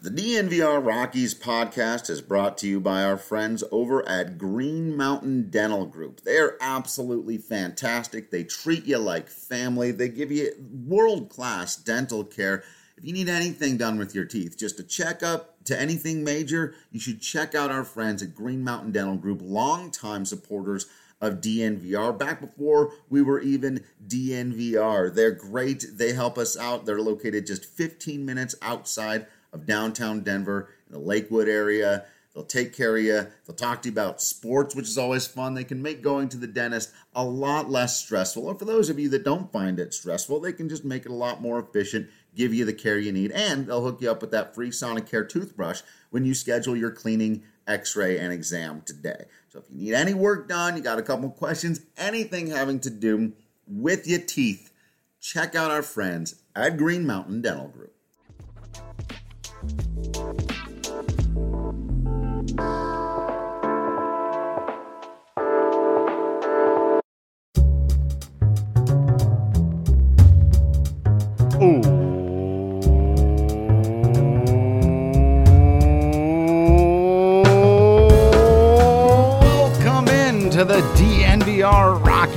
The DNVR Rockies podcast is brought to you by our friends over at Green Mountain Dental Group. They are absolutely fantastic. They treat you like family. They give you world class dental care. If you need anything done with your teeth, just a checkup to anything major, you should check out our friends at Green Mountain Dental Group, longtime supporters of DNVR back before we were even DNVR. They're great. They help us out. They're located just 15 minutes outside of downtown Denver in the Lakewood area. They'll take care of you. They'll talk to you about sports, which is always fun. They can make going to the dentist a lot less stressful. Or for those of you that don't find it stressful, they can just make it a lot more efficient, give you the care you need, and they'll hook you up with that free Sonicare toothbrush when you schedule your cleaning, x ray, and exam today. So if you need any work done, you got a couple questions, anything having to do with your teeth, check out our friends at Green Mountain Dental Group.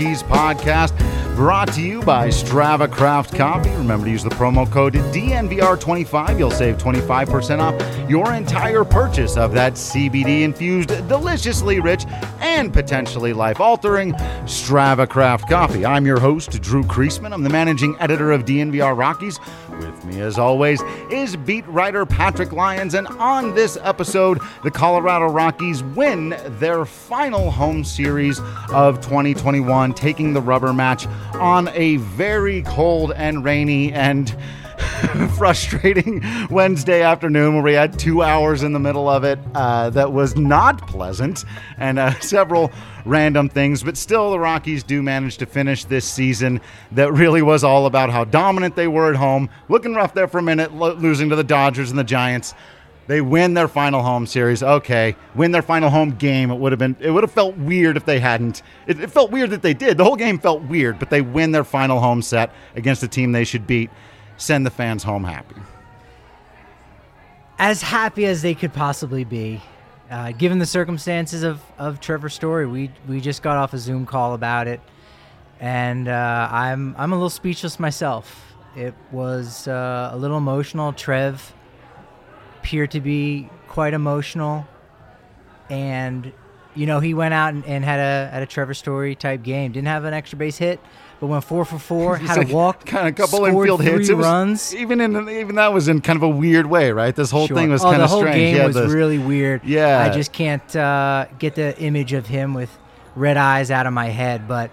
Rockies podcast brought to you by Strava Craft Coffee. Remember to use the promo code DNVR25. You'll save 25% off your entire purchase of that CBD infused, deliciously rich, and potentially life altering Strava Craft Coffee. I'm your host, Drew Creasman. I'm the managing editor of DNVR Rockies. With me, as always, is beat writer Patrick Lyons. And on this episode, the Colorado Rockies win their final home series of 2021, taking the rubber match on a very cold and rainy and frustrating Wednesday afternoon where we had two hours in the middle of it uh, that was not pleasant and uh, several random things. But still, the Rockies do manage to finish this season that really was all about how dominant they were at home. Looking rough there for a minute, lo- losing to the Dodgers and the Giants. They win their final home series. Okay, win their final home game. It would have been. It would have felt weird if they hadn't. It, it felt weird that they did. The whole game felt weird, but they win their final home set against a team they should beat. Send the fans home happy. as happy as they could possibly be, uh, given the circumstances of, of Trevor's story. We we just got off a Zoom call about it, and uh, I'm I'm a little speechless myself. It was uh, a little emotional. Trev appeared to be quite emotional, and you know he went out and, and had a had a Trevor Story type game. Didn't have an extra base hit, but went four for four. Had a walk, kind of a couple infield hits. It was, runs. Even in even that was in kind of a weird way, right? This whole Sure. thing was oh, kind the of whole strange. game Yeah, was the- really weird. Yeah. I just can't uh, get the image of him with red eyes out of my head. But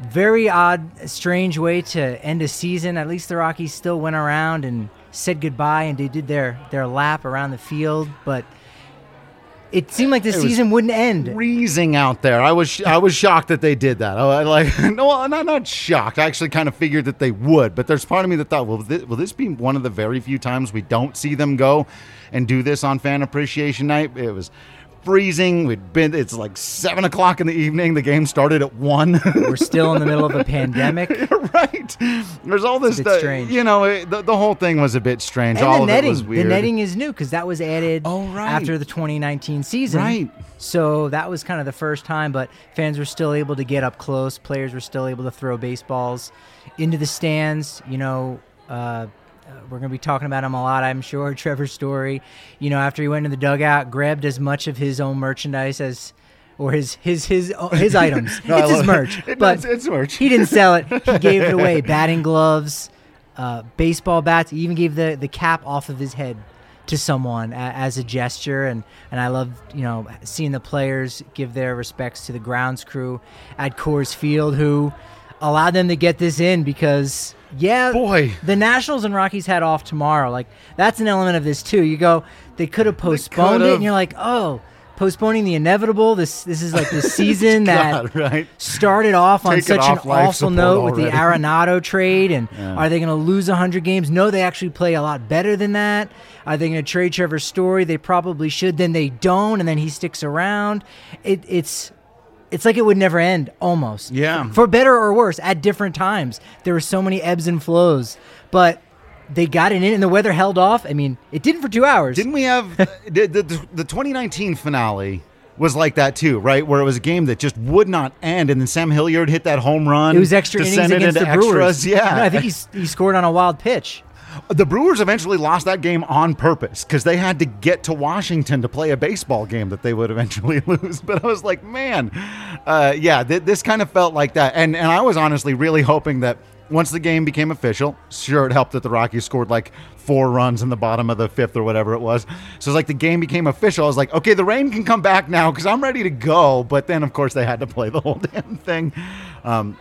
very odd, strange way to end a season. At least the Rockies still went around and said goodbye, and they did their their lap around the field. But it seemed like the season wouldn't end. freezing out there. I was I was shocked that they did that. I like no, I'm not not shocked. I actually kind of figured that they would, but there's part of me that thought, well, this, will this be one of the very few times we don't see them go and do this on Fan Appreciation Night? It was freezing. We'd been. It's like seven o'clock in the evening. The game started at one. We're still in the middle of a pandemic. right. There's all this. stuff- strange. You know, it, the, the whole thing was a bit strange. And all the of netting, it was weird. the netting is new because that was added Oh, right. after the 2019 season. Right. So that was kind of the first time, but fans were still able to get up close. Players were still able to throw baseballs into the stands. You know, Uh, we're going to be talking about him a lot, I'm sure. Trevor Story, you know, after he went in the dugout, grabbed as much of his own merchandise as or his his his uh, his items. No, it's his love it. merch, It- but it's- it's merch. he didn't sell it. He gave it away. Batting gloves, uh, baseball bats. He even gave the the cap off of his head to someone a, as a gesture, and and I love you know seeing the players give their respects to the grounds crew at Coors Field who allowed them to get this in because. Yeah, Boy. the Nationals and Rockies had off tomorrow. Like that's an element of this too. You go, they could have postponed it, and you're like, oh, postponing the inevitable. This this is like the season that right? started off on Take such an off life awful note with the. Arenado trade. And are they going to lose 100 games? No, they actually play a lot better than that. Are they going to trade Trevor Story? They probably should. Then they don't, and then he sticks around. It, it's it's like it would never end, almost. Yeah. For better or worse, at different times. There were so many ebbs and flows, but they got it in, and the weather held off. I mean, it didn't for two hours. Didn't we have the, the, the 2019 finale was like that too, right? Where it was a game that just would not end, and then Sam Hilliard hit that home run. it was extra innings against the Brewers. extras. Yeah, No, I think he, he scored on a wild pitch. The Brewers eventually lost that game on purpose because they had to get to Washington to play a baseball game that they would eventually lose. But I was like, man, uh, yeah, th- this kind of felt like that, and and I was honestly really hoping that once the game became official, sure it helped that the Rockies scored like four runs in the bottom of the fifth or whatever it was. So it's like the game became official. I was like, okay, the rain can come back now because I'm ready to go. But then of course they had to play the whole damn thing. Um,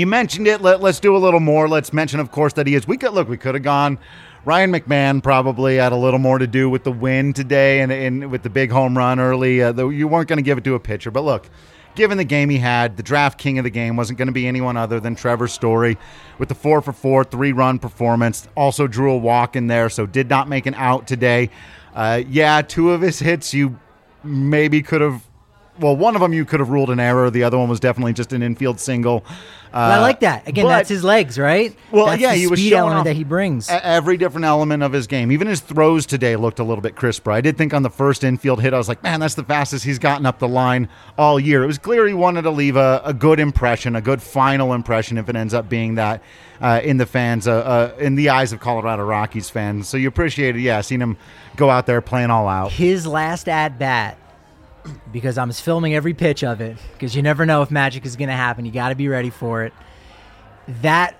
you mentioned it. Let, let's do a little more. Let's mention, of course, that he is. We could look. We could have gone. Ryan McMahon probably had a little more to do with the win today, and, and with the big home run early. Uh, though you weren't going to give it to a pitcher, but look, given the game he had, the draft king of the game wasn't going to be anyone other than Trevor Story, with the four for four, three run performance. Also drew a walk in there, so did not make an out today. Uh, yeah, two of his hits you maybe could have. Well, one of them you could have ruled an error. The other one was definitely just an infield single. Uh, But I like that. Again, but- that's his legs, right? Well, that's yeah, the he was showing element that he brings. every different element of his game. Even his throws today looked a little bit crisper. I did think on the first infield hit, I was like, man, that's the fastest he's gotten up the line all year. It was clear he wanted to leave a, a good impression, a good final impression, if it ends up being that uh, in the fans, uh, uh, in the eyes of Colorado Rockies fans. So you appreciate it, yeah, seeing him go out there playing all out. his last at bat, because I'm filming every pitch of it, because you never know if magic is going to happen. You got to be ready for it. That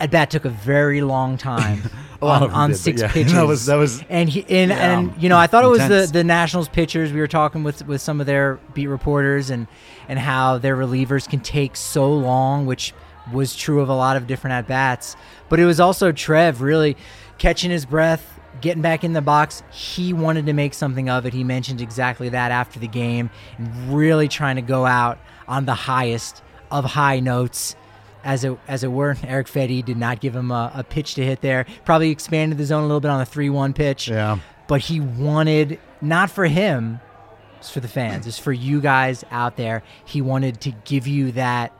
at bat took a very long time on, on did, six yeah. pitches. That was- that was- and he and, Yeah, and um, you know I thought it was the the Nationals pitchers. We were talking with with some of their beat reporters and and how their relievers can take so long, which was true of a lot of different at bats. But it was also Trev really catching his breath, getting back in the box. He wanted to make something of it. He mentioned exactly that after the game, and really trying to go out on the highest of high notes. As it, as it were, Erick Fedde did not give him a, a pitch to hit there. Probably expanded the zone a little bit on the 3 1 pitch. Yeah. But he wanted, not for him, it's for the fans. It's for you guys out there. He wanted to give you that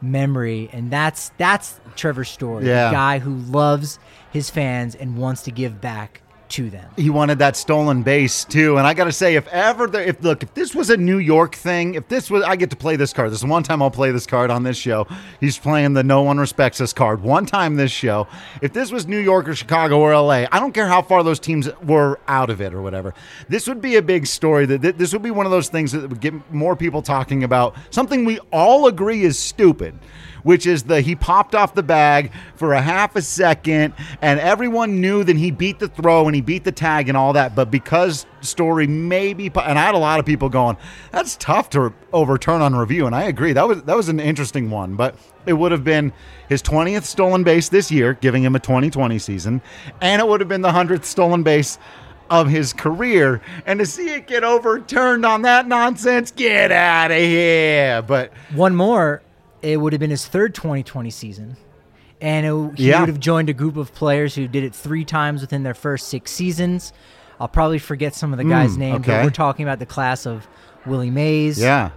memory, and that's that's Trevor's story. Yeah. The guy who loves his fans and wants to give back to them. he wanted that stolen base too. And I got to say, if ever there, if look, if this was a New York thing, if this was, I get to play this card. This is one time I'll play this card on this show. He's playing the no one respects us card one time this show. If this was New York or Chicago or LA, I don't care how far those teams were out of it or whatever. This would be a big story. That- this would be one of those things that would get more people talking about something we all agree is stupid which is the he popped off the bag for a half a second and everyone knew that he beat the throw and he beat the tag and all that but because story maybe and i had a lot of people going that's tough to overturn on review and i agree that was that was an interesting one but it would have been his 20th stolen base this year giving him a 2020 season and it would have been the 100th stolen base of his career and to see it get overturned on that nonsense get out of here but One more, it would have been his third 2020 season. And it, he Yeah. would have joined a group of players who did it three times within their first six seasons. I'll probably forget some of the guys' hmm, names, okay. but we're talking about the class of Willie Mays, yeah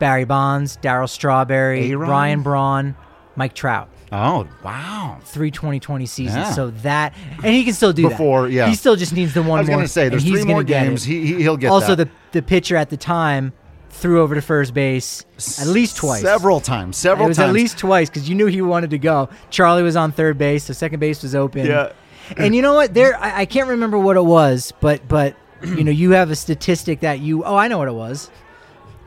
Barry Bonds, Darryl Strawberry, A-Rod? Ryan Braun, Mike Trout. Oh wow! Three 2020 seasons. Yeah. So that, and he can still do Before, that. yeah. He still just needs the one I was more. going to say there's three more games. He, he he'll get also, that. the the pitcher at the time threw over to first base at least twice. several times, several It was times. at least twice because you knew he wanted to go. Charlie was on third base. The second base was open. Yeah. And you know what? There, I, I can't remember what it was, but but you know, you have a statistic that you. Oh, I know what it was.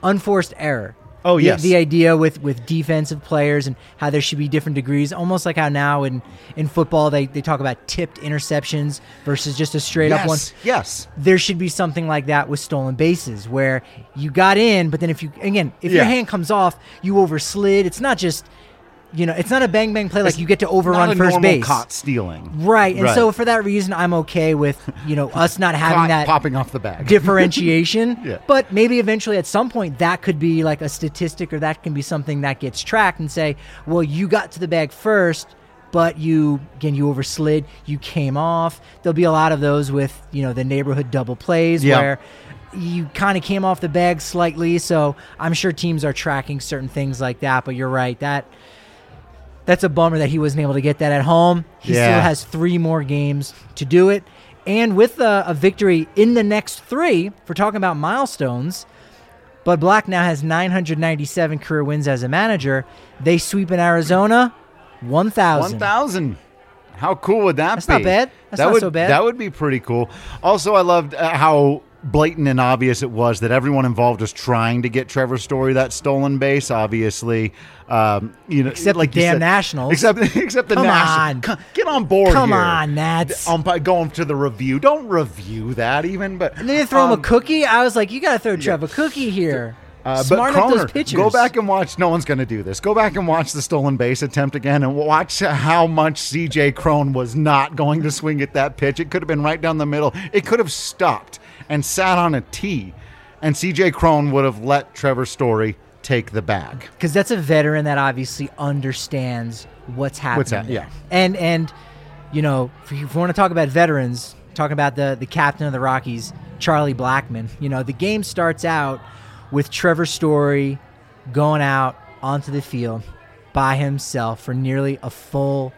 Unforced error. Oh, The- yes. The, idea with with defensive players and how there should be different degrees, almost like how now in in football they they talk about tipped interceptions versus just a straight up one yes, yes. there should be something like that with stolen bases where you got in, but then if you again if your hand comes off, you overslid. It's not just you know, it's not a bang bang play like you get to overrun first base. caught stealing. Right. And Right. so for that reason I'm okay with, you know, us not having Caught that popping off the bag. differentiation. Yeah. But maybe eventually at some point that could be like a statistic or that can be something that gets tracked and say, well, you got to the bag first, but you again you overslid, you came off. There'll be a lot of those with, you know, the neighborhood double plays Yeah. where you kind of came off the bag slightly. So I'm sure teams are tracking certain things like that. But you're right, that that's a bummer that he wasn't able to get that at home. He Yeah. still has three more games to do it. And with a, a victory in the next three, we're talking about milestones, Bud Black now has 997 career wins as a manager. They sweep in Arizona, 1,000. One thousand. How cool would that That's be? That's not bad. That's that not would, so bad. That would be pretty cool. Also, I loved uh, how blatant and obvious it was that everyone involved was trying to get Trevor Story that stolen base. Obviously, um, you know, Except like the damn said- Nationals. Except, except the Come Nationals. on. Come- Get on board. Come here. on, Nats. Um, going to the review. Don't review that even. But And then they throw him um, a cookie. I was like, you got to throw Trevor a cookie here. uh, but Smart up those Croner. Go back and watch. No one's going to do this. Go back and watch the stolen base attempt again, and watch how much C.J. Cron was not going to swing at that pitch. It could have been right down the middle. It could have stopped and sat on a tee, and C.J. Cron would have let Trevor Story take the bag. because that's a veteran that obviously understands what's happening. What's that? Yeah. And and you know, if we, want to talk about veterans, talking about the the captain of the Rockies, Charlie Blackmon. You know, the game starts out with Trevor Story going out onto the field by himself for nearly a full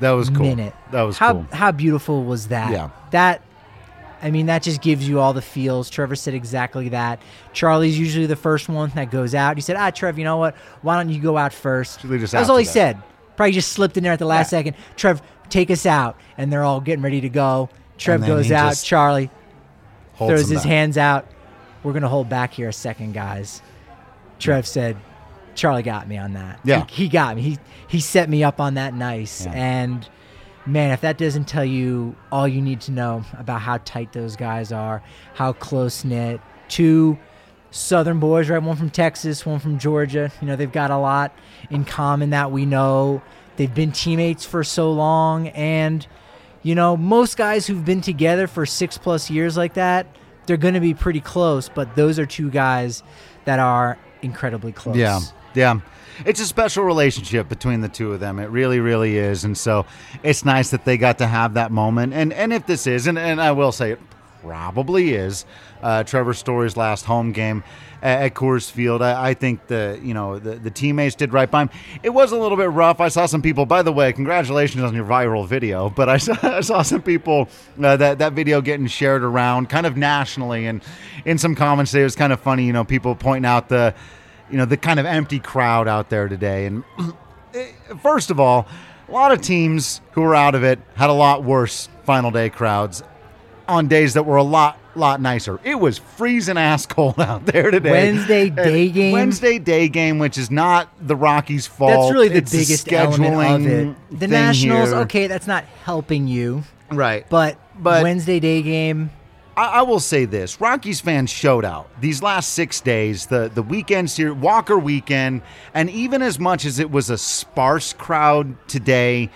That was cool. minute. That was how cool. how beautiful was that? Yeah. That I mean, that just gives you all the feels. Trevor said exactly that. Charlie's usually the first one that goes out. He said, "Ah, Trev, you know what? Why don't you go out first? Should lead us That's out all he that. said. Probably just slipped in there at the last Yeah. second. Trev, take us out, and they're all getting ready to go. Trev goes out. Charlie throws his back. hands out. We're gonna hold back here a second, guys. Trev said, "Charlie got me on that. Yeah. he, he got me. He he set me up on that nice." Yeah. And man, if that doesn't tell you all you need to know about how tight those guys are, how close knit, two Southern boys, right? One from Texas, one from Georgia. You know, they've got a lot in common that we know. They've been teammates for so long, and you know, most guys who've been together for six plus years like that, they're going to be pretty close. But those are two guys that are incredibly close. Yeah, yeah. It's a special relationship between the two of them. It really, really is. And so it's nice that they got to have that moment. And and if this is, and, and I will say it probably is, uh, Trevor Story's last home game at, at Coors Field. I, I think the you know the, the teammates did right by him. It was a little bit rough. I saw some people. By the way, congratulations on your viral video. But I saw, I saw some people uh, that that video getting shared around kind of nationally, and in some comments it was kind of funny. You know, people pointing out the you know the kind of empty crowd out there today and eh, first of all a lot of teams who were out of it had a lot worse final day crowds on days that were a lot lot nicer it was freezing ass cold out there today Wednesday And day game? wednesday day game which is not the rockies fault That's really the It's biggest element of scheduling it. The Nationals, here. okay, that's not helping you, right but, But- Wednesday day game, I, I will say this: Rockies fans showed out these last six days. The the weekend series, Walker weekend, and even as much as it was a sparse crowd today,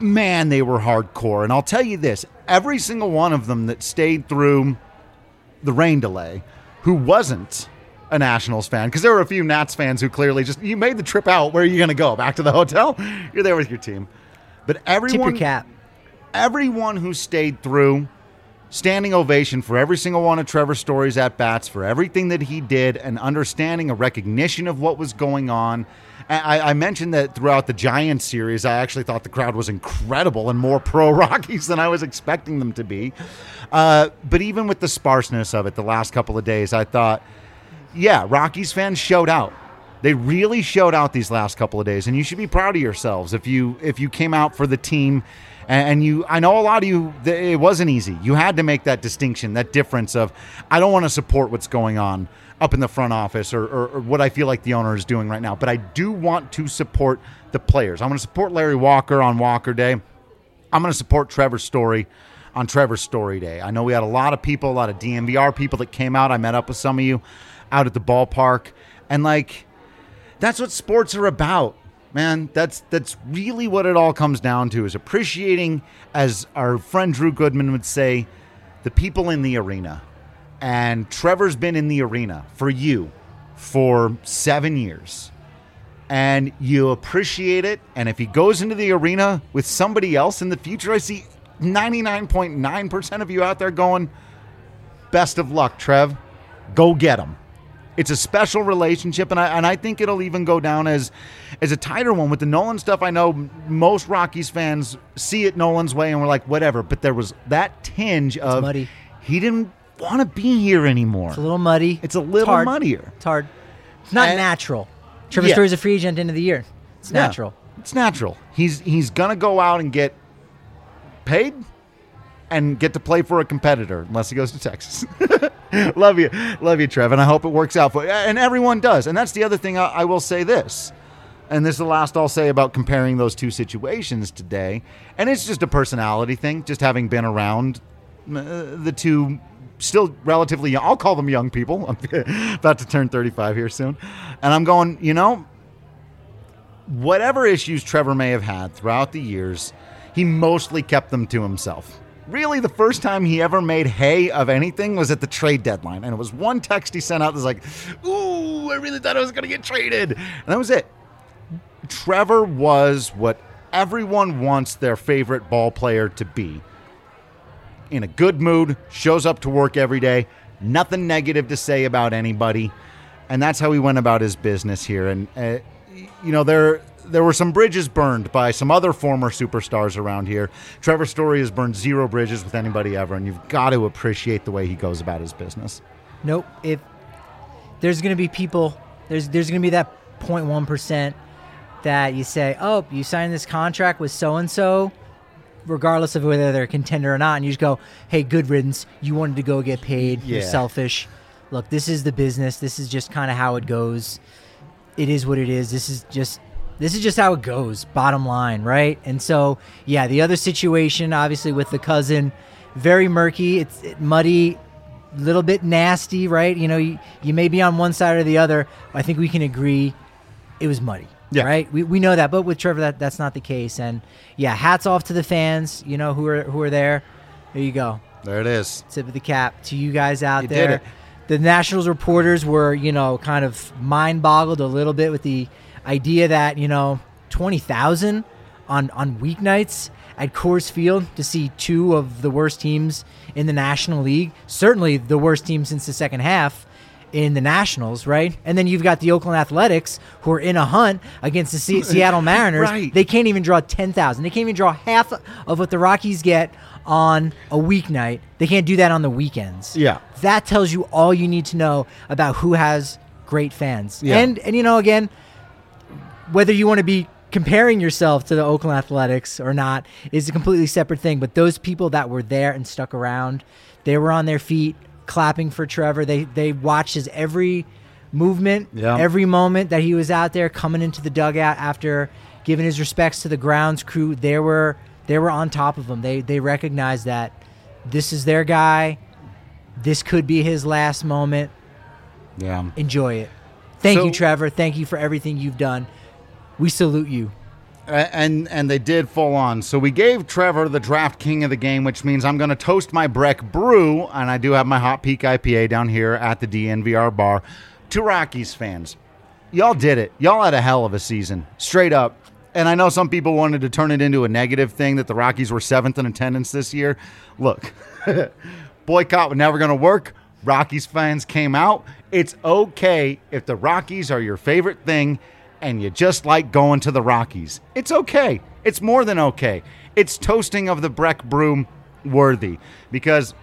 man, they were hardcore. And I'll tell you this: every single one of them that stayed through the rain delay, who wasn't a Nationals fan, because there were a few Nats fans who clearly just you made the trip out. Where are you going to go? Back to the hotel? You're there with your team. But tip everyone, your cap. everyone who stayed through, standing ovation for every single one of Trevor Story's at bats, for everything that he did, and understanding a recognition of what was going on. I, I mentioned that throughout the Giants series, I actually thought the crowd was incredible and more pro Rockies than I was expecting them to be. Uh, but even with the sparseness of it the last couple of days, I thought, yeah, Rockies fans showed out. They really showed out these last couple of days, and you should be proud of yourselves if you if you came out for the team. And you, I know a lot of you. It wasn't easy. You had to make that distinction, that difference of, I don't want to support what's going on up in the front office or, or, or what I feel like the owner is doing right now, but I do want to support the players. I'm going to support Larry Walker on Walker Day. I'm going to support Trevor Story on trevor Story Day. I know we had a lot of people, a lot of DNVR people that came out. I met up with some of you out at the ballpark, and like that's what sports are about, man. That's that's really what it all comes down to is appreciating, as our friend Drew Goodman would say, the people in the arena. And Trevor's been in the arena for you for seven years and you appreciate it. And if he goes into the arena with somebody else in the future, I see 99.9% of you out there going, best of luck, Trev. Go get him. It's a special relationship, and I and I think it'll even go down as as a tighter one with the Nolan stuff. I know most Rockies fans see it Nolan's way, and we're like, whatever. But there was that tinge of muddy. he didn't want to be here anymore. It's a little muddy. It's a little hard. muddier. It's hard. It's not And- natural. Trevor Yeah. Story's a free agent end of the year. It's Yeah, natural. it's natural. He's he's gonna go out and get paid and get to play for a competitor unless he goes to Texas. love you, love you, Trev, and I hope it works out for you. and everyone does. And that's the other thing I, I will say this. And this is the last I'll say about comparing those two situations today. And it's just a personality thing, just having been around uh, the two still relatively young. I'll call them young people. I'm about to turn 35 here soon. And I'm going, you know, whatever issues Trevor may have had throughout the years, he mostly kept them to himself. Really, the first time he ever made hay of anything was at the trade deadline. And it was one text he sent out that was like, Ooh, I really thought I was going to get traded. And that was it. Trevor was what everyone wants their favorite ball player to be in a good mood, shows up to work every day, nothing negative to say about anybody, and that's how he went about his business here. And uh, you know, there there were some bridges burned by some other former superstars around here. Trevor Story has burned zero bridges with anybody ever, and you've got to appreciate the way he goes about his business. Nope. If there's going to be people, there's there's going to be that 0.1 percent that you say, oh, you signed this contract with so and so, regardless of whether they're a contender or not, and you just go, hey, good riddance. You wanted to go get paid. You're selfish. Look, this is the business. This is just kind of how it goes. It is what it is. This is just this is just how it goes. Bottom line, right? And so, yeah, the other situation, obviously with the cousin, very murky. It's it, muddy little bit nasty, right? You know, you, you may be on one side or the other. I think we can agree it was muddy. Yeah. Right. We, we know that, but with Trevor, that that's not the case. And yeah, hats off to the fans. You know who are who are there. There you go. There it is. Tip of the cap to you guys out You did there. it. The Nationals reporters were, you know, kind of mind boggled a little bit with the idea that you know twenty thousand on on weeknights at Coors Field to see two of the worst teams in the National League. Certainly the worst team since the second half in the Nationals, right? And then you've got the Oakland Athletics who are in a hunt against the Se- Seattle Mariners. Right. They can't even draw 10,000. They can't even draw half of what the Rockies get on a weeknight. They can't do that on the weekends. Yeah. That tells you all you need to know about who has great fans. Yeah. And and you know again, whether you want to be comparing yourself to the Oakland Athletics or not is a completely separate thing. But those people that were there and stuck around, they were on their feet clapping for Trevor. They they watched his every movement, Yeah. every moment that he was out there coming into the dugout after giving his respects to the grounds crew. They were they were on top of him. They they recognized that this is their guy. This could be his last moment. Yeah. Enjoy it. Thank So- you, Trevor. Thank you for everything you've done. We salute you. And and they did full on. So we gave Trevor the draft king of the game, which means I'm going to toast my Breck Brew, and I do have my Hot Peak IPA down here at the DNVR bar. To Rockies fans, y'all did it. Y'all had a hell of a season, straight up. And I know some people wanted to turn it into a negative thing that the Rockies were seventh in attendance this year. Look, boycott was never going to work. Rockies fans came out. It's okay if the Rockies are your favorite thing and you just like going to the Rockies. It's okay. It's more than okay. It's toasting of the Breck Broom worthy because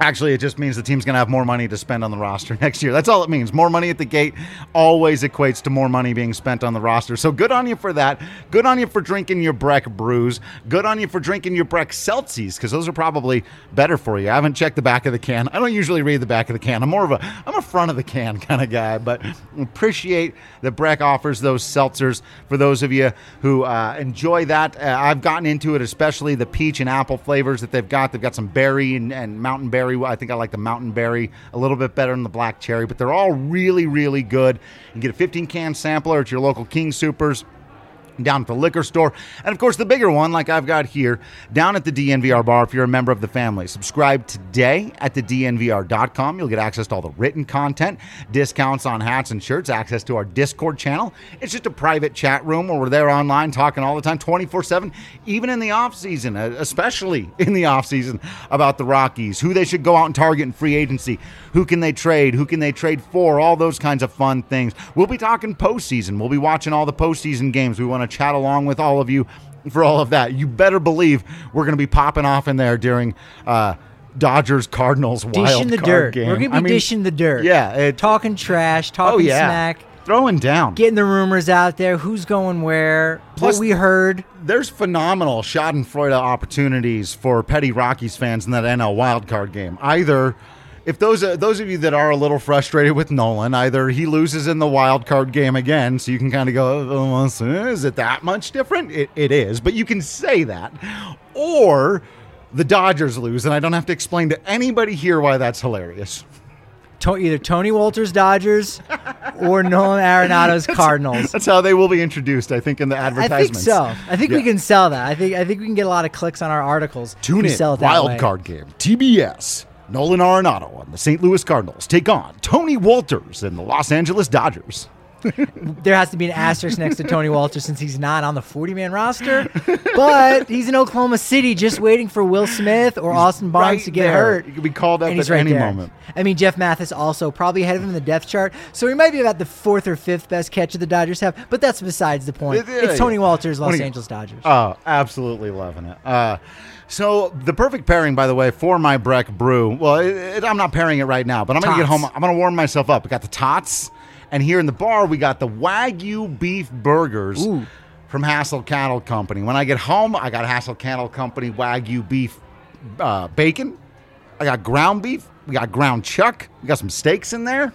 Actually, it just means the team's going to have more money to spend on the roster next year. That's all it means. More money at the gate always equates to more money being spent on the roster. So good on you for that. Good on you for drinking your Breck brews. Good on you for drinking your Breck Celsius because those are probably better for you. I haven't checked the back of the can. I don't usually read the back of the can. I'm more of a I'm a front of the can kind of guy, but appreciate that Breck offers those seltzers for those of you who uh, enjoy that. Uh, I've gotten into it, especially the peach and apple flavors that they've got. They've got some berry and, and mountain berry. I think I like the mountain berry a little bit better than the black cherry, but they're all really, really good. You get a 15 can sampler at your local King Supers down at the liquor store. And of course, the bigger one, like I've got here, down at the DNVR bar if you're a member of the family. Subscribe today at the DNVR.com. You'll get access to all the written content, discounts on hats and shirts, access to our Discord channel. It's just a private chat room where we're there online talking all the time, 24 7, even in the off season, uh, especially in the off season about the Rockies, who they should go out and target in free agency, who can they trade, who can they trade for, all those kinds of fun things. We'll be talking postseason. We'll be watching all the postseason games. We want to chat along with all of you for all of that. You better believe we're going to be popping off in there during uh, Dodgers Cardinals wild Dishing the card dirt. game. We're gonna be I mean, dishing the dirt. Yeah, it- talking trash, Oh talking yeah, snack, throwing down. getting the rumors out there. Who's going where? Plus- what we heard. There's phenomenal Schadenfreude opportunities for petty Rockies fans in that NL wildcard game. Either, if those uh, those of you that are a little frustrated with Nolan, either he loses in the wild card game again, so you can kind of go, oh, is it that much different? It, it is, but you can say that, or the Dodgers lose, and I don't have to explain to anybody here why that's hilarious. To- either Tony Wolters Dodgers or Nolan Arenado's Cardinals. That's how they will be introduced, I think, in the advertisements. I think so. I think we can sell that. I think I think we can get a lot of clicks on our articles. Tune in. Sell it that Wild way. card game. TBS. Nolan Arenado and the St. Louis Cardinals take on Tony Wolters and the Los Angeles Dodgers. There has to be an asterisk next to Tony Wolters since he's not on the 40 man roster, but he's in Oklahoma City just waiting for Will Smith or Austin Barnes right to get there. hurt. He could be called up and he's at right any there. moment. I mean, Jeff Mathis also probably ahead of him in the depth chart, so he might be about the fourth or fifth best catch of the Dodgers have. But that's besides the point. Yeah, it's Tony yeah. Wolters, Los What do you- Angeles Dodgers. Oh, absolutely loving it. Uh, so the perfect pairing, by the way, for my Breck brew. Well, it, it- I'm not pairing it right now, but I'm gonna get home. I'm gonna warm myself up. We got the tots, and here in the bar we got the Wagyu beef burgers Ooh. from Hassell Cattle Company. When I get home, I got Hassell Cattle Company Wagyu beef uh, bacon. I got ground beef. We got ground chuck. We got some steaks in there.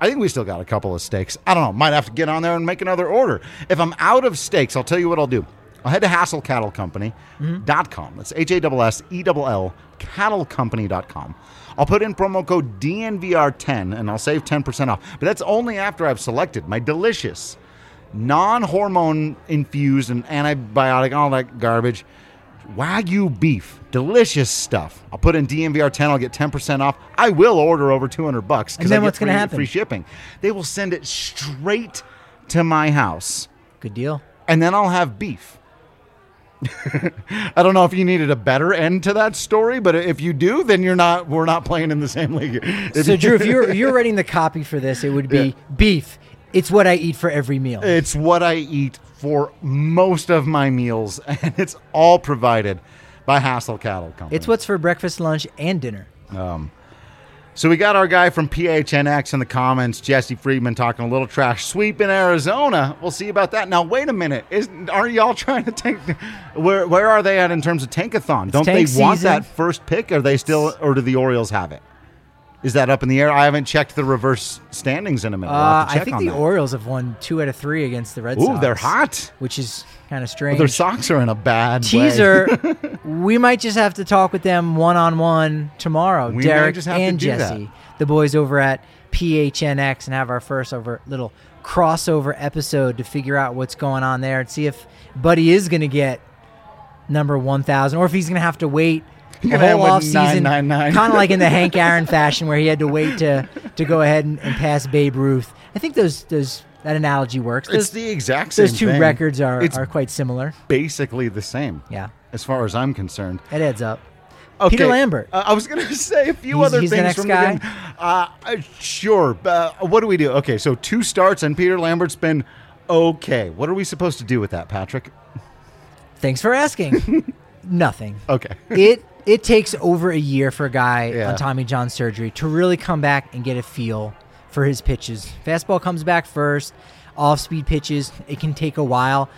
I think we still got a couple of steaks. I don't know. Might have to get on there and make another order. If I'm out of steaks, I'll tell you what I'll do. I'll head to HassellCattleCompany.com. That's H A S S E L L cattlecompany.com. I'll put in promo code DNVR10 and I'll save 10% off. But that's only after I've selected my delicious, non hormone infused and antibiotic, all that garbage. Wagyu beef, delicious stuff. I'll put in DNVR 10. I'll get 10% off. I will order over 200 bucks And then I what's gonna free- happen? Free shipping. They will send it straight to my house, Good deal. and then I'll have beef. I don't know if you needed a better end to that story, but if you do, then you're not. We're not playing in the same league. If So, Drew, if you're, you're writing the copy for this, it would be Yeah. beef. It's what I eat for every meal. It's what I eat for most of my meals, and it's all provided by Hassell Cattle Company. It's what's for breakfast, lunch, and dinner. Um, So we got our guy from PHNX in the comments, Jesse Friedman, talking a little trash sweep in Arizona. We'll see about that. Now, wait a minute. Is aren't y'all trying to tank? Where where are they at in terms of tankathon? Don't tank they want season. that first pick? Are they still, or do the Orioles have it? Is that up in the air? I haven't checked the reverse standings in a minute. I'll Uh, I think the that. Orioles have won two out of three against the Red Ooh, Sox. they're hot. which is kind of strange. Their socks are in a bad way. Teaser. we might just have to talk with them one on one tomorrow. We may Derek just have to and do that. Jesse, the boys over at PHNX, and have our first over little crossover episode to figure out what's going on there and see if Buddy is going to get number one thousand or if he's going to have to wait. The whole with off season, kind of like in the Hank Aaron fashion, where he had to wait to to go ahead and, and pass Babe Ruth. I think those those that analogy works. It's the exact same those two thing. records are, It's are quite similar. basically the same. Yeah, As far as I'm concerned. it adds up. Okay. Peter Lambert. Uh, I was going to say a few He's- other he's the things next from guy? the game. Uh, uh, sure. Uh, what do we do? Okay, so two starts and Peter Lambert's been okay. What are we supposed to do with that, Patrick? Thanks for asking. Nothing. Okay. It it takes over a year for a guy Yeah. on Tommy John surgery to really come back and get a feel for his pitches. Fastball comes back first, off speed pitches, it can take a while.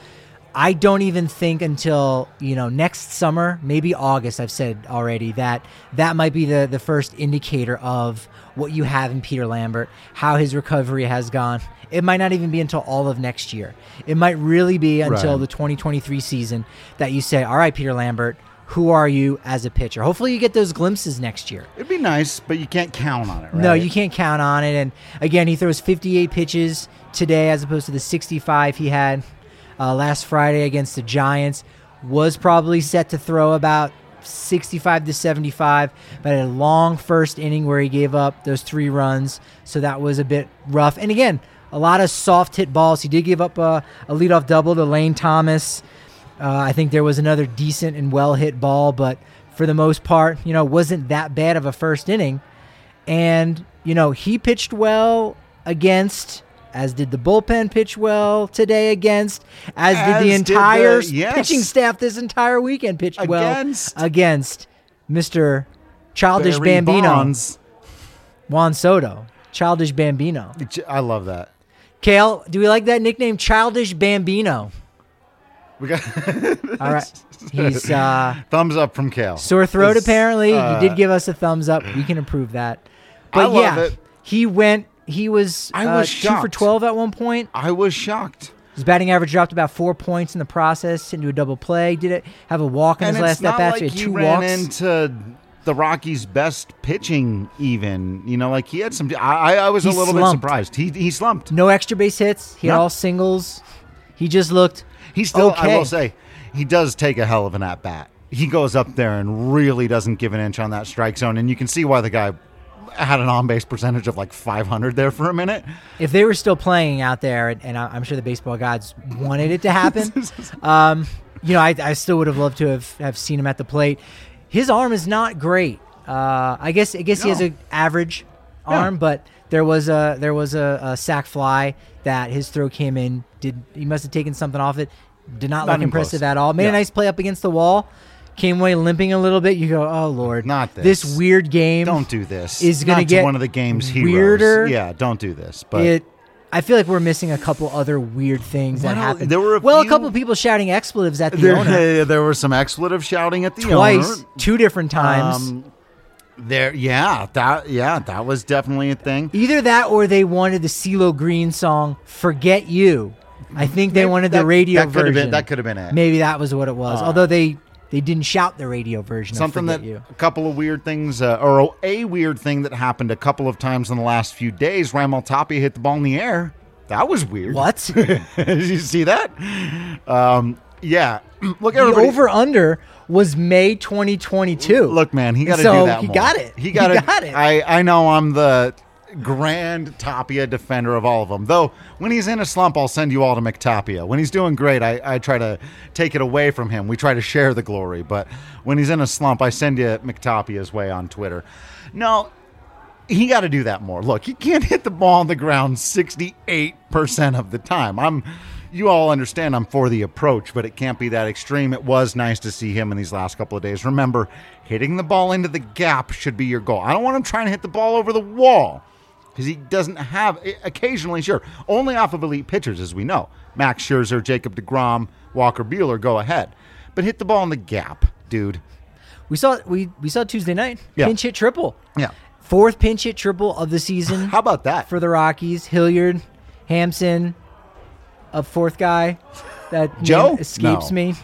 I don't even think until, you know, next summer, maybe August, I've said already that that might be the, the first indicator of what you have in Peter Lambert, how his recovery has gone. It might not even be until all of next year. It might really be until Right. the 2023 season that you say, all right, Peter Lambert, who are you as a pitcher? Hopefully you get those glimpses next year. It'd be nice, but you can't count on it, right? No, you can't count on it. And again, he throws 58 pitches today as opposed to the 65 he had uh, last Friday against the Giants. Was probably set to throw about 65 to 75, but a long first inning where he gave up those three runs. So that was a bit rough. And again, a lot of soft hit balls. He did give up a, a leadoff double to Lane Thomas. Uh, I think there was another decent and well hit ball, but for the most part, you know, wasn't that bad of a first inning. And, you know, he pitched well against, as did the bullpen pitch well today against, as, As did the did the- entire yes. pitching staff this entire weekend pitched Against- well against Mr. Childish Barry Bambino, Bonds. Juan Soto. Childish Bambino. I love that. Kale, do we like that nickname? Childish Bambino. We got All right. He's uh, thumbs up from Kale. Sore throat, It's, apparently. uh, he did give us a thumbs up. We can improve that. I But love yeah, it. he went. He was, I uh, was two for twelve at one point. I was shocked. His batting average dropped about four points in the process into a double play. Did it have a walk in and his last at bat? like so he had two ran walks. into the Rockies' best pitching. Even you know, like he had some. I, I was He a little slumped. bit surprised. He he slumped. no extra base hits. He had No. all singles. He just looked. He still. okay. I will say, he does take a hell of an at bat. He goes up there and really doesn't give an inch on that strike zone, and you can see why the guy had an on base percentage of like 500 there for a minute. If they were still playing out there, and- and I'm sure the baseball gods wanted it to happen, um, you know, I, I still would have loved to have, have seen him at the plate. His arm is not great. Uh, I guess I guess he has an average arm, but there was a there was a, a sac fly that his throw came in. Did he must have taken something off it? Did not, Not look impressive close. at all. Made Yeah. a nice play up against the wall. Came away limping a little bit. You go, oh lord, Not this this. weird game. Don't do this. Is gonna get one of the game's heroes. weirder. Yeah, don't do this. But it I feel like we're missing a couple other weird things that happened. there were a well, a couple of people shouting expletives at the owner there, there were some expletive shouting at the owner twice, owner. two different times. Um, there, yeah, that, yeah, that was definitely a thing. Either that or they wanted the CeeLo Green song "Forget You." I think they Maybe wanted that- the radio that could have version. been- that could have been it. Maybe that was what it was. Uh, Although they they didn't shout the radio version. Something of that "Forget You." a couple of weird things, uh, or a weird thing that happened a couple of times in the last few days. Raimel Tapia hit the ball in the air. That was weird. What? Did you see that? Um, yeah. Look, the everybody. over under was May 2022. Look, man, he got to So do that. he more. got it. He He got it. got it. I I know I'm the grand Tapia defender of all of them. Though when he's in a slump, I'll send you all to McTapia. When he's doing great, I, I try to take it away from him. We try to share the glory. But when he's in a slump, I send you McTapia's way on Twitter. No, he got to do that more. Look, he can't hit the ball on the ground 68% of the time. I'm you all understand I'm for the approach, but it can't be that extreme. It was nice to see him in these last couple of days. Remember, hitting the ball into the gap should be your goal. I don't want him trying to hit the ball over the wall because he doesn't have eh, occasionally, sure, only off of elite pitchers, as we know. Max Scherzer, Jacob DeGrom, Walker Buehler go ahead, but hit the ball in the gap, dude. we saw we we saw Tuesday night Yeah. pinch hit triple. Yeah. Fourth pinch hit triple of the season. How about that? for the Rockies. Hilliard, Hampson, a fourth guy that Joe? escapes No. me.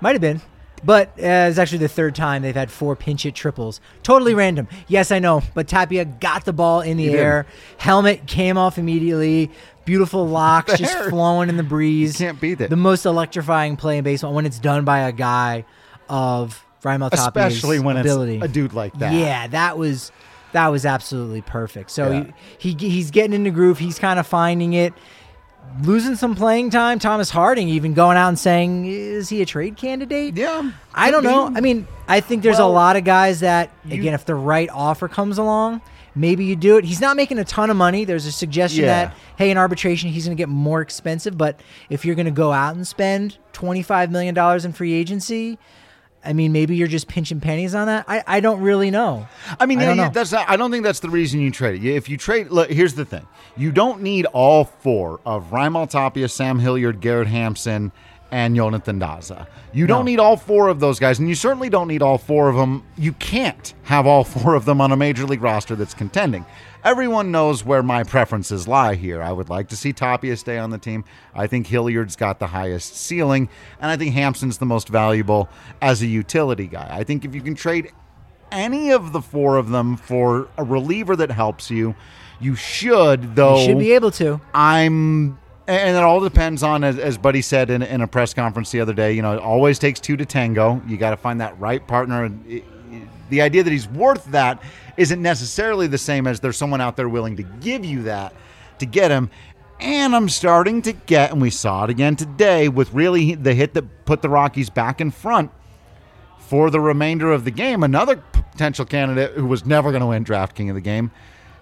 Might have been. But uh, it's actually the third time they've had four pinch hit triples. Totally random. Yes, I know. But Tapia got the ball in the He did. air. Helmet came off immediately. Beautiful locks just flowing in the breeze. You can't beat it. The most electrifying play in baseball when it's done by a guy of Raimel Tapia's Especially when ability. it's a dude like that. Yeah, that was that was absolutely perfect. So Yeah. he, he he's getting in the groove. He's kind of finding it. Losing some playing time. Thomas Harding even going out and saying, "Is he a trade candidate?" Yeah, I don't know. I mean, I think there's Well, a lot of guys that you- again, if the right offer comes along, maybe you do it. He's not making a ton of money. There's a suggestion Yeah. that hey, in arbitration, he's going to get more expensive. But if you're going to go out and spend 25 million dollars in free agency, I mean, maybe you're just pinching pennies on that. I, I don't really know. I mean, I yeah, don't know. that's not, I don't think that's the reason you trade it. If you trade, look, here's the thing: you don't need all four of Raimel Tapia, Sam Hilliard, Garrett Hampson, and Yonathan Daza. You don't need all four of those guys, and you certainly don't need all four of them. You can't have all four of them on a major league roster that's contending. Everyone knows where my preferences lie here. I would like to see Tapia stay on the team. I think Hilliard's got the highest ceiling, and I think Hampson's the most valuable as a utility guy. I think if you can trade any of the four of them for a reliever that helps you, you should, though. You should be able to. I'm, and it all depends on, as, Buddy said in, in a press conference the other day, you know, it always takes two to tango. You got to find that right partner. The idea that he's worth that isn't necessarily the same as there's someone out there willing to give you that to get him. And I'm starting to get, and we saw it again today with really the hit that put the Rockies back in front for the remainder of the game. Another potential candidate who was never going to win Draft King of the game,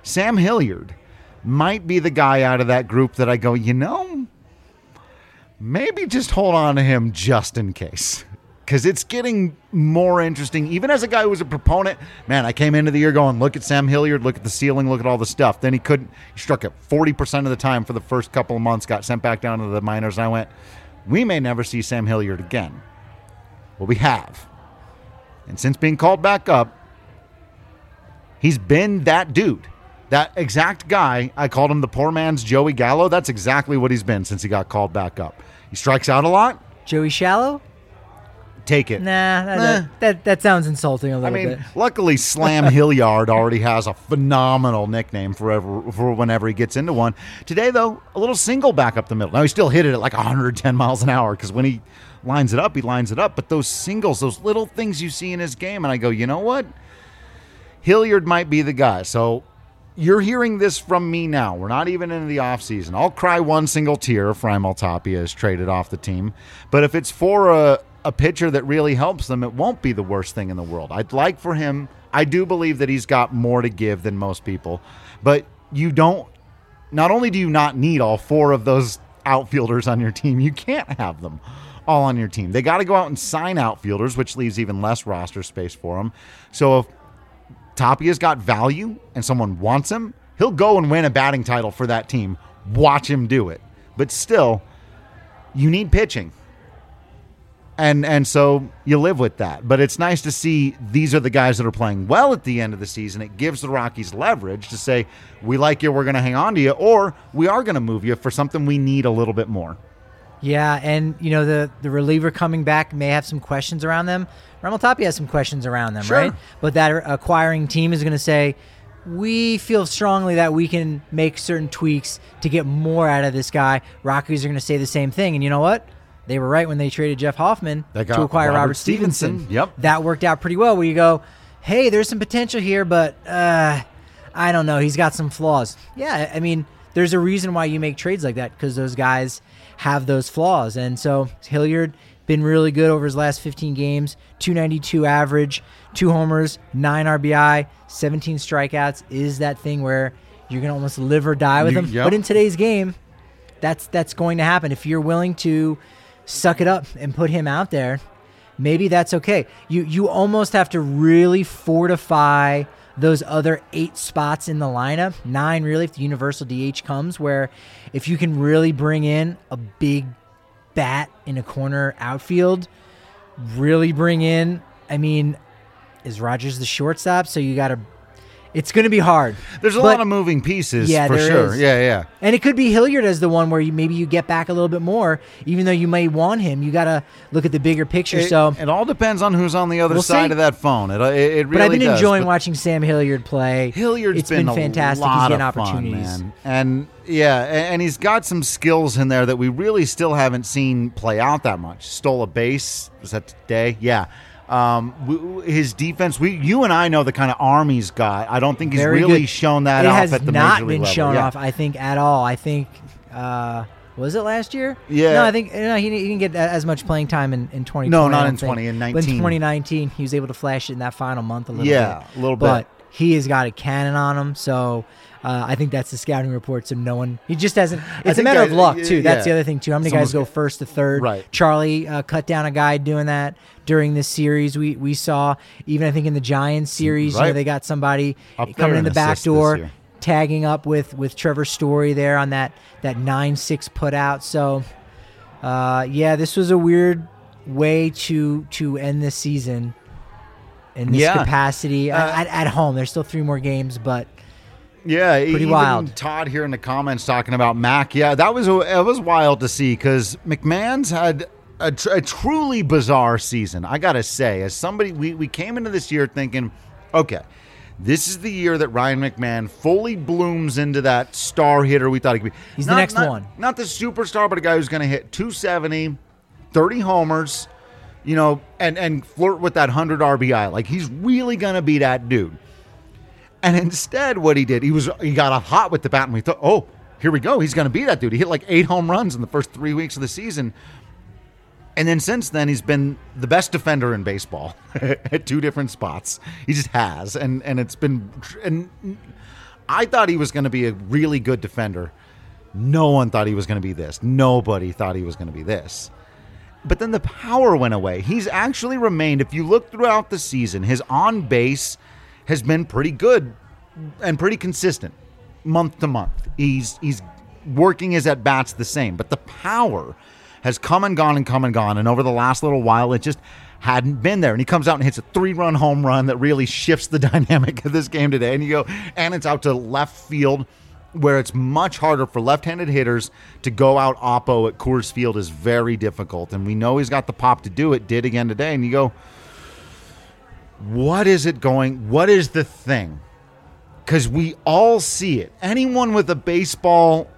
Sam Hilliard, might be the guy out of that group that I go, you know, maybe just hold on to him just in case. Because it's getting more interesting. Even as a guy who was a proponent, man, I came into the year going, look at Sam Hilliard, look at the ceiling, look at all the stuff. Then he couldn't, he struck it 40% of the time for the first couple of months, got sent back down to the minors. And I went, we may never see Sam Hilliard again. Well, we have. And since being called back up, he's been that dude. That exact guy, I called him the poor man's Joey Gallo. That's exactly what he's been since he got called back up. He strikes out a lot. Joey Shallow? Take it. Nah, that, Nah. That, that sounds insulting a little I mean, bit. luckily, Slam Hilliard already has a phenomenal nickname for, ever, for whenever he gets into one. Today, though, a little single back up the middle. Now, he still hit it at like 110 miles an hour because when he lines it up, he lines it up. But those singles, those little things you see in his game, and I go, you know what? Hilliard might be the guy. So you're hearing this from me now. We're not even into the offseason. I'll cry one single tear if Raimel Tapia is traded off the team. But if it's for a, a pitcher that really helps them, it won't be the worst thing in the world. I'd like for him, I do believe that he's got more to give than most people. But you don't, not only do you not need all four of those outfielders on your team, you can't have them all on your team. They got to go out and sign outfielders, which leaves even less roster space for them. So if Tapia's got value and someone wants him, he'll go and win a batting title for that team. Watch him do it. But still, you need pitching. And and so you live with that. But it's nice to see these are the guys that are playing well at the end of the season. It gives the Rockies leverage to say, we like you, we're going to hang on to you, or we are going to move you for something we need a little bit more. Yeah, and you know the the reliever coming back may have some questions around them. Raimel Tapia has some questions around them, Sure. right? But that acquiring team is going to say, we feel strongly that we can make certain tweaks to get more out of this guy. Rockies are going to say the same thing, and you know what? They were right when they traded Jeff Hoffman to acquire Robert Robert, Stephenson. Stephenson. Yep. that worked out pretty well. Where you go, hey, there's some potential here, but uh, I don't know. He's got some flaws. Yeah, I mean, there's a reason why you make trades like that because those guys have those flaws. And so Hilliard been really good over his last 15 games, 292 average, two homers, nine RBI, 17 strikeouts. Is that thing where you're gonna almost live or die with You- him? yep. But in today's game, that's that's going to happen if you're willing to suck it up and put him out there maybe that's okay you you almost have to really fortify those other eight spots in the lineup. Nine really if the universal dh comes where if you can really bring in a big bat in a corner outfield really bring in i mean is rodgers the shortstop? So you gotta it's gonna be hard There's a But- lot of moving pieces Yeah, for sure. is. Yeah, yeah. and it could be Hilliard as the one where you maybe you get back a little bit more, even though you may want him. You got to look at the bigger picture. It, so, it all depends on who's on the other We'll side see. of that phone. It, it, it really but I've been does. enjoying watching Sam Hilliard play. Hilliard's It's been, been, a fantastic. lot He's getting of fun, opportunities. man. And yeah, and he's got some skills in there that we really still haven't seen play out that much. Stole a base. Was that today? Yeah. Um, his defense. We, you and I know the kind of arm he's got. I don't think he's Very really good. shown that it off has at the not major been level. shown Yeah. off. I think at all. I think uh, was it last year? Yeah. No, I think no, he, didn't- he didn't get that- as much playing time in, in 2020. No, not in. 20, in But in 2019, he was able to flash it in that final month a little Yeah, bit. a little bit. But he has got a cannon on him. So uh, I think that's the scouting report. So no one, he just hasn't. It's a matter I- of luck too. That's the other thing too. How many Someone's guys go first to third? Right. Charlie uh, cut down a guy doing that during this series. We we saw even I think in the Giants series, you know, they got somebody Up coming in in the back door, tagging up with with Trevor Story there on that that nine six put out. So uh, yeah, this was a weird way to to end the season in this Yeah. capacity Uh, at, at home. There's still three more games, but Yeah, Pretty even wild. Todd here in the comments talking about Mac. Yeah, that was it was wild to see because McMahon's had a, tr- a truly bizarre season. I gotta say, as somebody, we we came into this year thinking, okay, this is the year that Ryan McMahon fully blooms into that star hitter we thought he could be. He's the next not- one. Not the superstar, but a guy who's going to hit 270, 30 homers, you know, and and flirt with that 100 RBI. Like he's really going to be that dude. And instead, what he did, he was he got off hot with the bat, and we thought, oh, here we go. He's going to be that dude. He hit like eight home runs in the first three weeks of the season, and then since then, he's been the best defender in baseball at two different spots. He just has, and and it's been. And I thought he was going to be a really good defender. No one thought he was going to be this. Nobody thought he was going to be this. But then the power went away. He's actually remained, if you look throughout the season, his on base has been pretty good and pretty consistent month to month. He's he's working his at bats the same, but the power has come and gone and come and gone. And over the last little while, it just hadn't been there. And he comes out and hits a three run home run that really shifts the dynamic of this game today. And you go, and it's out to left field where it's much harder for left-handed hitters to go out oppo at Coors Field is very difficult, and we know he's got the pop to do it. Did again today, and you go, what is it going? What is the thing? Because we all see it. Anyone with a baseball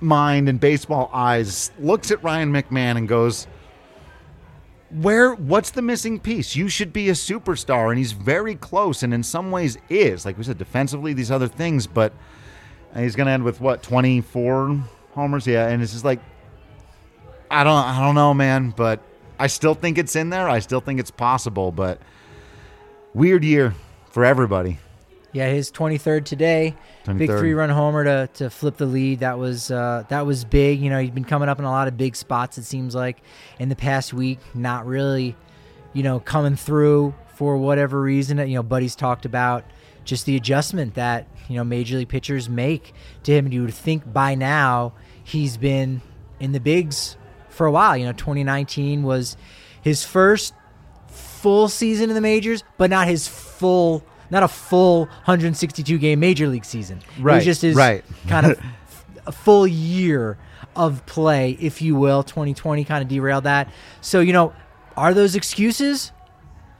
mind and baseball eyes looks at Ryan McMahon and goes, where what's the missing piece you should be a superstar and he's very close and in some ways is like we said defensively these other things but he's going to end with what 24 homers yeah and it's just like i don't i don't know man but i still think it's in there i still think it's possible but weird year for everybody Yeah, his 23rd today. Big three-run homer to, to flip the lead. That was uh, that was big. You know, he's been coming up in a lot of big spots. It seems like in the past week, not really, you know, coming through for whatever reason. You know, Buddy's talked about just the adjustment that you know major league pitchers make to him. And you would think by now he's been in the bigs for a while. You know, 2019 was his first full season in the majors, but not his full, not a full 162 game major league season. It Right, was just his right. kind of a full year of play, if you will. 2020 kind of derailed that. So, you know, are those excuses?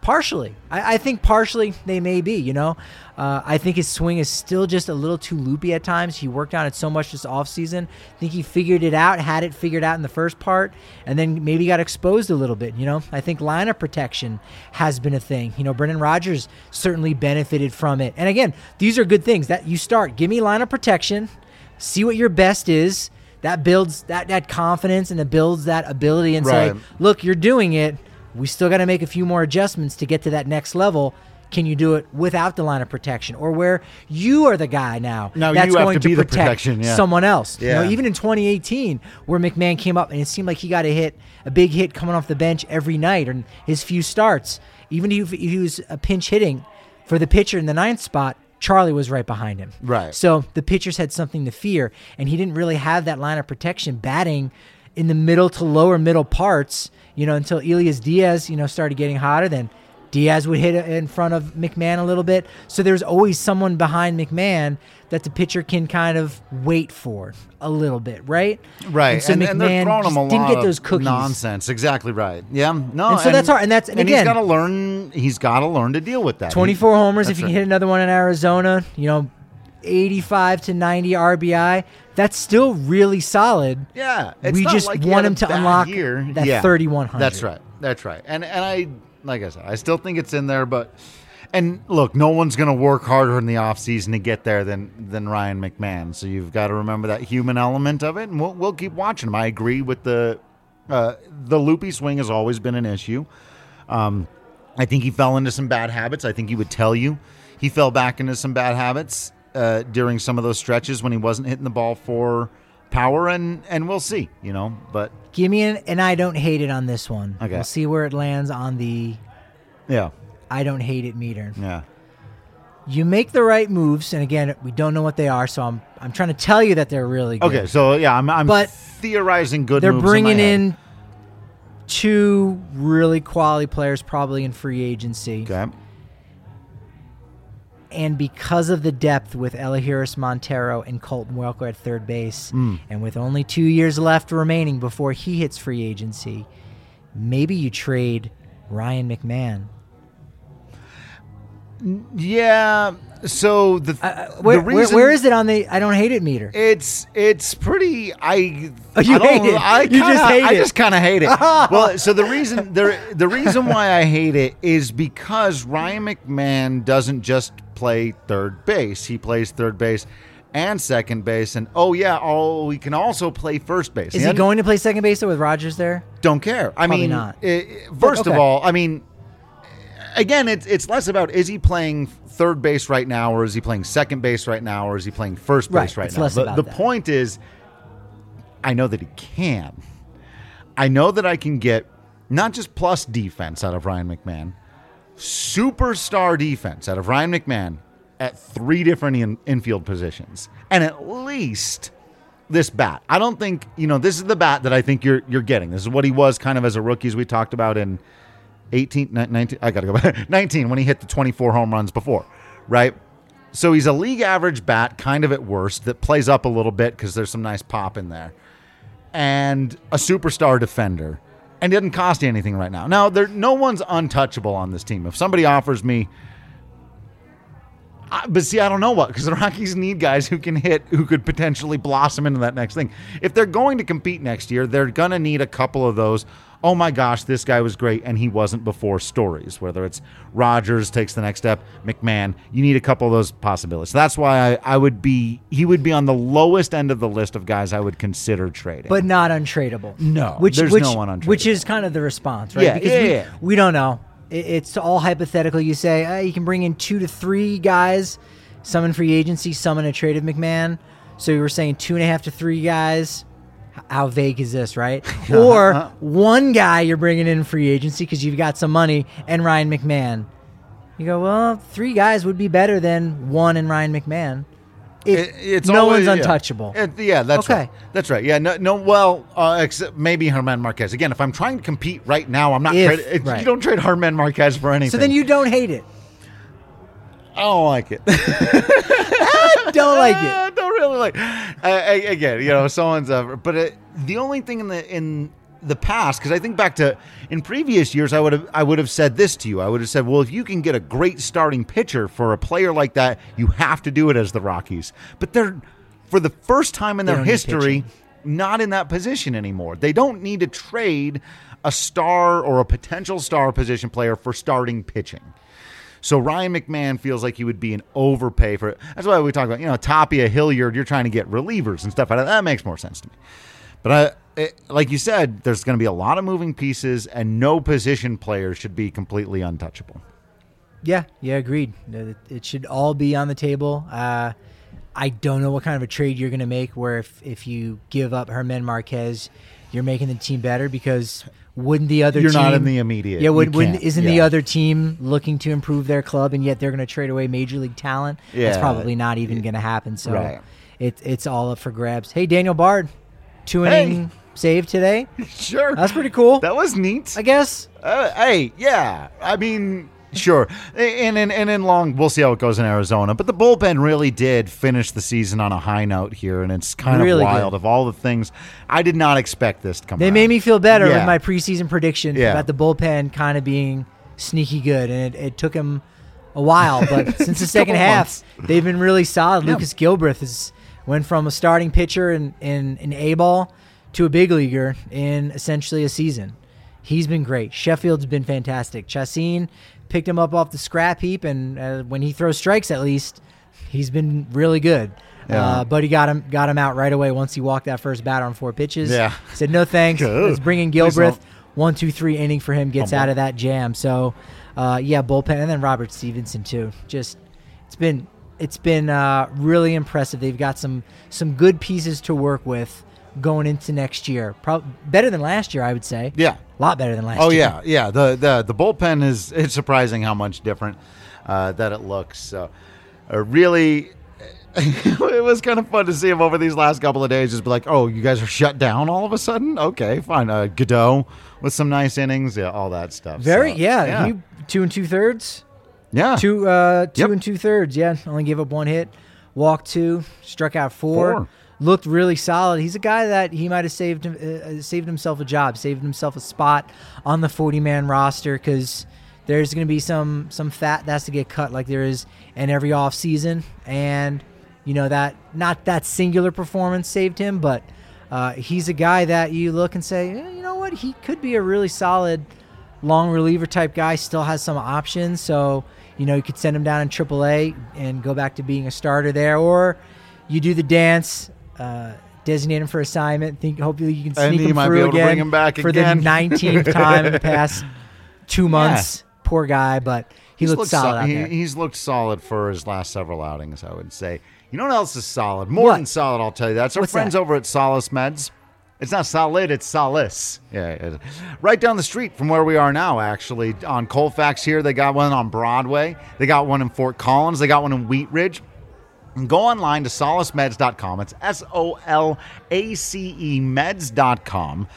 Partially. I, I think partially they may be, you know. Uh, I think his swing is still just a little too loopy at times. He worked on it so much this offseason. I think he figured it out, had it figured out in the first part, and then maybe got exposed a little bit, you know. I think lineup protection has been a thing. You know, Brendan Rodgers certainly benefited from it. And again, these are good things that you start. Give me lineup protection, see what your best is. That builds that, that confidence and it builds that ability and say, look, you're doing it. We still got to make a few more adjustments to get to that next level. Can you do it without the line of protection, or where you are the guy now Now that's you have going to be the protect protection, yeah. someone else? You know, even in 2018, where McMahon came up and it seemed like he got a hit, a big hit coming off the bench every night, and his few starts, even if if he was a pinch hitting for the pitcher in the ninth spot, Charlie was right behind him. Right. So the pitchers had something to fear, and he didn't really have that line of protection batting in the middle to lower middle parts, you know, until Elias Diaz, you know, started getting hotter. Then Diaz would hit in front of McMahon a little bit. So there's always someone behind McMahon that the pitcher can kind of wait for a little bit, right? Right, And so and, McMahon and throwing him a didn't get those cookies. Nonsense, exactly right. Yeah, no, And so that's hard, and that's- and he's again- got to learn. He's got to learn to deal with that. 24 He- homers. If you right. hit another one in Arizona, you know, 85 to 90 RBI, that's still really solid. Yeah, it's we not just like want him to unlock year. that Yeah, 3100. That's right. That's right. And and I like I said, I still think it's in there, but and look, no one's going to work harder in the offseason to get there than than Ryan McMahon. So you've got to remember that human element of it, and we'll we'll keep watching him. I agree with the uh, the loopy swing has always been an issue. Um, I think he fell into some bad habits. I think he would tell you he fell back into some bad habits uh, during some of those stretches when he wasn't hitting the ball for power, and and we'll see, you know. But Give me an, and I don't hate it on this one. Okay. We'll see where it lands on the yeah, I don't hate it meter. yeah, You make the right moves, and again, we don't know what they are, so I'm I'm trying to tell you that they're really good. okay. So yeah, I'm I'm But theorizing good. They're bringing head. in two really quality players, probably in free agency. Okay. And because of the depth with Elehuris Montero and Colton Welker at third base, Hmm. and with only two years left remaining before he hits free agency, maybe you trade Ryan McMahon. Yeah. So the, Uh, where, the where- reason where is it on the I don't hate it meter? It's it's pretty. I Oh, you I don't, hate it. I You kinda, just hate it. I it. just kind of hate it. well, so the reason the the reason why I hate it is because Ryan McMahon doesn't just play third base. He plays third base and second base, and oh yeah, oh he can also play first base. Is he And going to play second base though with Rodgers there? Don't care. I Probably mean, not. i- i- first of okay. all, I mean, again, it's it's less about is he playing third base right now, or is he playing second base right now, or is he playing first Right, base right it's now? less the about the that. point is, I know that he can. I know that I can get not just plus defense out of Ryan McMahon, superstar defense out of Ryan McMahon at three different in, infield positions, and at least this bat. I don't think you know this is the bat that I think you're you're getting. This is what he was kind of as a rookie, as we talked about in 18, ni- 19. I gotta go back 19 when he hit the 24 home runs before, right? So he's a league average bat, kind of at worst, that plays up a little bit because there's some nice pop in there, and a superstar defender, and doesn't cost you anything right now. Now there, no one's untouchable on this team. If somebody offers me I- but see, I don't know what because the Rockies need guys who can hit, who could potentially blossom into that next thing. If they're going to compete next year, they're gonna need a couple of those. Oh my gosh, this guy was great and he wasn't before stories. Whether it's Rodgers takes the next step, McMahon, you need a couple of those possibilities. So that's why I, I would be he would be on the lowest end of the list of guys I would consider trading. but not untradeable. No, which there's which, no one untradeable. Which is kind of the response, right? Yeah, yeah, we, yeah. we don't know. It's all hypothetical. You say uh, you can bring in two to three guys, some in free agency, some in a trade of McMahon. So you were saying two and a half to three guys. How vague is this, right? or one guy you're bringing in free agency because you've got some money and Ryan McMahon. You go, well, three guys would be better than one and Ryan McMahon. It- it's no always- one's yeah. untouchable. It- yeah, that's Okay. right. That's right. Yeah, no, no. Well, uh, except maybe German Marquez. Again, if I'm trying to compete right now, I'm not. If- trade- it- right. You don't trade German Marquez for anything. so then you don't hate it. I don't like it. Don't like it. I don't really like. I, I, again, you know, someone's. Uh, but it, the only thing in the in the past, because I think back to in previous years, I would have I would have said this to you. I would have said, well, if you can get a great starting pitcher for a player like that, you have to do it as the Rockies. But they're for the first time in They their history, not in that position anymore. They don't need to trade a star or a potential star position player for starting pitching. So Ryan McMahon feels like he would be an overpay for it. That's why we talk about, you know, Tapia, Hilliard, you're trying to get relievers and stuff. Out of that makes more sense to me. But I, it, like you said, there's going to be a lot of moving pieces, and no position player should be completely untouchable. Yeah, yeah, agreed. It, should all be on the table. Uh, I don't know what kind of a trade you're going to make where if, if you give up German Marquez, you're making the team better because wouldn't the other You're team, not in the immediate. Yeah, would, wouldn't, can't. isn't the other team looking to improve their club and yet they're going to trade away major league talent? That's Yeah. probably not even going to happen. So Right. it, it's all up for grabs. Hey, Daniel Bard, two Hey. inning save today. Sure. That's pretty cool. That was neat. I guess. Uh, hey, yeah. I mean, sure. And in and in long, we'll see how it goes in Arizona. But the bullpen really did finish the season on a high note here, and it's kind Really of wild. good. Of all the things, I did not expect this to come. They around. made me feel better Yeah. with my preseason prediction Yeah. about the bullpen kind of being sneaky good, and it, it took him a while, but since the second half, months. they've been really solid. Yeah. Lucas Gilbreath has went from a starting pitcher in in, in A ball to a big leaguer in essentially a season. He's been great. Sheffield's been fantastic. Chacin picked him up off the scrap heap, and uh, when he throws strikes, at least he's been really good. Yeah. Uh, but he got him got him out right away once he walked that first batter on four pitches. Yeah. said no thanks. Let's bring in Gilbreath. One, two, three inning for him gets Humble. out of that jam. So, uh, yeah, bullpen, and then Robert Stephenson too. Just it's been it's been uh, really impressive. They've got some some good pieces to work with going into next year. Probably better than last year, I would say. Yeah. a lot better than last Oh year. yeah, yeah. The the the bullpen is it's surprising how much different uh, that it looks. So, uh, really, it was kind of fun to see him over these last couple of days. Just be like, oh, you guys are shut down all of a sudden. Okay, fine. Uh, Goudeau with some nice innings, yeah, all that stuff. Very So, yeah. yeah, He, two and two thirds. yeah. Two uh two Yep. and two thirds. Yeah, only gave up one hit, walked two, struck out four. Four. Looked really solid. He's a guy that he might have saved uh, saved himself a job, saved himself a spot on the forty man roster because there's going to be some some fat that has to get cut like there is in every off season, and you know that not that singular performance saved him, but uh, he's a guy that you look and say, eh, you know what, he could be a really solid long reliever type guy still has some options. So, you know, you could send him down in AAA and go back to being a starter there, or you do the dance, uh, designate him for assignment. Think hopefully you can And sneak you him might be through again bring him back for again. the nineteenth time in the past two months. Poor guy, but he He's looked looked solid so- he-. He's looked solid for his last several outings, I would say. You know what else is solid? More What? than solid, I'll tell you that. It's our What's friends that? over at Solace Meds. It's not solid, it's solace. Yeah, it- right down the street from where we are now, actually. On Colfax here, they got one on Broadway. They got one in Fort Collins. They got one in Wheat Ridge. Go online to solacemeds.com. It's S O L A C E meds.com.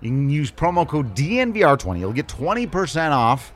You can use promo code DNVR20. You'll get 20% off